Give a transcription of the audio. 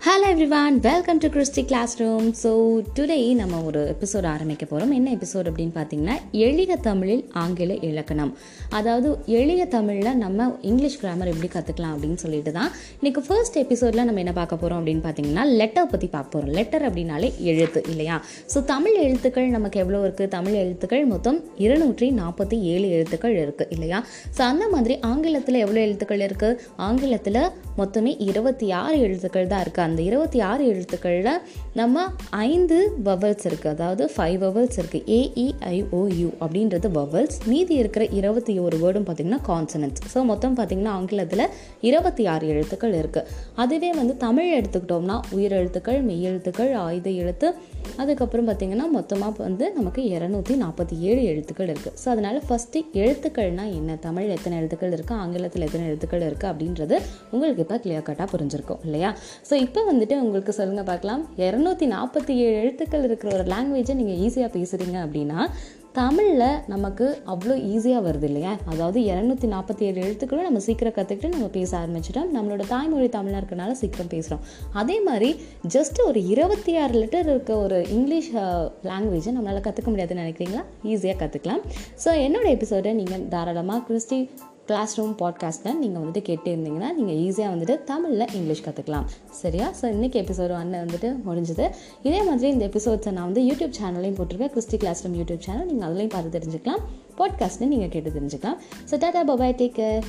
Hello everyone welcome to Christy classroom so today நம்ம ஒரு episode ஆரம்பிக்க போகிறோம் என்ன எபிசோட் அப்படின்னு பார்த்தீங்கன்னா எளிய தமிழில் ஆங்கில இலக்கணம். அதாவது எளிய தமிழில் நம்ம இங்கிலீஷ் கிராமர் எப்படி கற்றுக்கலாம் அப்படின்னு சொல்லிட்டு தான் இன்றைக்கி ஃபர்ஸ்ட் எபிசோடில் நம்ம என்ன பார்க்க போகிறோம் அப்படின்னு பார்த்தீங்கன்னா லெட்டர் பற்றி பார்க்க போகிறோம் லெட்டர் அப்படின்னாலே எழுத்து இல்லையா? ஸோ தமிழ் எழுத்துக்கள் நமக்கு எவ்வளோ இருக்குது தமிழ் எழுத்துக்கள் மொத்தம் இருநூற்றி நாற்பத்தி ஏழு எழுத்துக்கள் இருக்குது இல்லையா? ஸோ அந்த மாதிரி ஆங்கிலத்தில் எவ்வளோ எழுத்துக்கள் இருக்குது ஆங்கிலத்தில் மொத்தமே இருபத்தி ஆறு எழுத்துக்கள் தான் இருக்குது அந்த இருபத்தி ஆறு எழுத்துக்களில் நம்ம ஐந்து வவல்ஸ் இருக்குது அதாவது ஃபைவ் வவல்ஸ் இருக்குது A E I O U அப்படின்றது வவல்ஸ் மீதி இருக்கிற இருபத்தி ஒரு வேர்டும் பார்த்திங்கன்னா கான்சனன்ஸ் ஸோ மொத்தம் பார்த்திங்கன்னா ஆங்கிலத்தில் இருபத்தி ஆறு எழுத்துக்கள் இருக்குது அதுவே வந்து தமிழ் எடுத்துக்கிட்டோம்னா உயிர் எழுத்துக்கள் மெய் எழுத்துக்கள் ஆயுத எழுத்து. அதுக்கப்புறம் பார்த்திங்கன்னா மொத்தமாக வந்து நமக்கு இரநூத்தி நாற்பத்தி ஏழு எழுத்துக்கள் இருக்குது ஸோ அதனால் ஃபஸ்ட்டு எழுத்துக்கள்னால் என்ன? தமிழ் எத்தனை எழுத்துக்கள் இருக்குது ஆங்கிலத்தில் எத்தனை எழுத்துக்கள் இருக்குது அப்படின்றது உங்களுக்கு இப்போ கிளியர் கட்டாக புரிஞ்சிருக்கும் இல்லையா? ஸோ இப்போ வந்துட்டு உங்களுக்கு சொல்லுங்கள் பார்க்கலாம். இரநூத்தி நாற்பத்தி ஏழு எழுத்துக்கள் இருக்கிற ஒரு லாங்குவேஜை நீங்கள் ஈஸியாக பேசுகிறீங்க அப்படின்னா தமிழில் நமக்கு அவ்வளோ ஈஸியாக வருது இல்லையா? அதாவது இரநூத்தி நாற்பத்தி ஏழு எழுத்துக்களும் நம்ம சீக்கிரம் கற்றுக்கிட்டு நம்ம பேச ஆரம்பிச்சிட்டோம். நம்மளோட தாய்மொழி தமிழாக இருக்கனால சீக்கிரம் பேசுகிறோம் அதே மாதிரி ஜஸ்ட் ஒரு இருபத்தி ஆறு லிட்டர் இருக்க ஒரு இங்கிலீஷ் லாங்குவேஜை நம்மளால் கற்றுக்க முடியாதுன்னு நினைக்கிறீங்களா? ஈஸியாக கற்றுக்கலாம் ஸோ என்னோடய எபிசோடை நீங்கள் தாராளமாக கிறிஸ்டி கிளாஸ் ரூம் பாட்காஸ்ட்டில் நீங்கள் வந்துட்டு கேட்டே இருந்தீங்கன்னா நீங்கள் ஈஸியாக வந்துட்டு தமிழில் இங்கிலீஷ் கற்றுக்கலாம் சரியா? ஸோ இன்றைக்கி எபிசோடு ஒன்று வந்துட்டு முடிஞ்சது. இதே மாதிரி இந்த எபிசோட்ஸை நான் வந்து யூடியூப் சேனல்லையும் போட்டிருக்கேன். Christy classroom YouTube channel நீங்கள் அதுலேயும் பார்த்து தெரிஞ்சுக்கலாம். பாட்காஸ்ட்னு நீங்கள் கேட்டு தெரிஞ்சுக்கலாம். So tata bye bye take care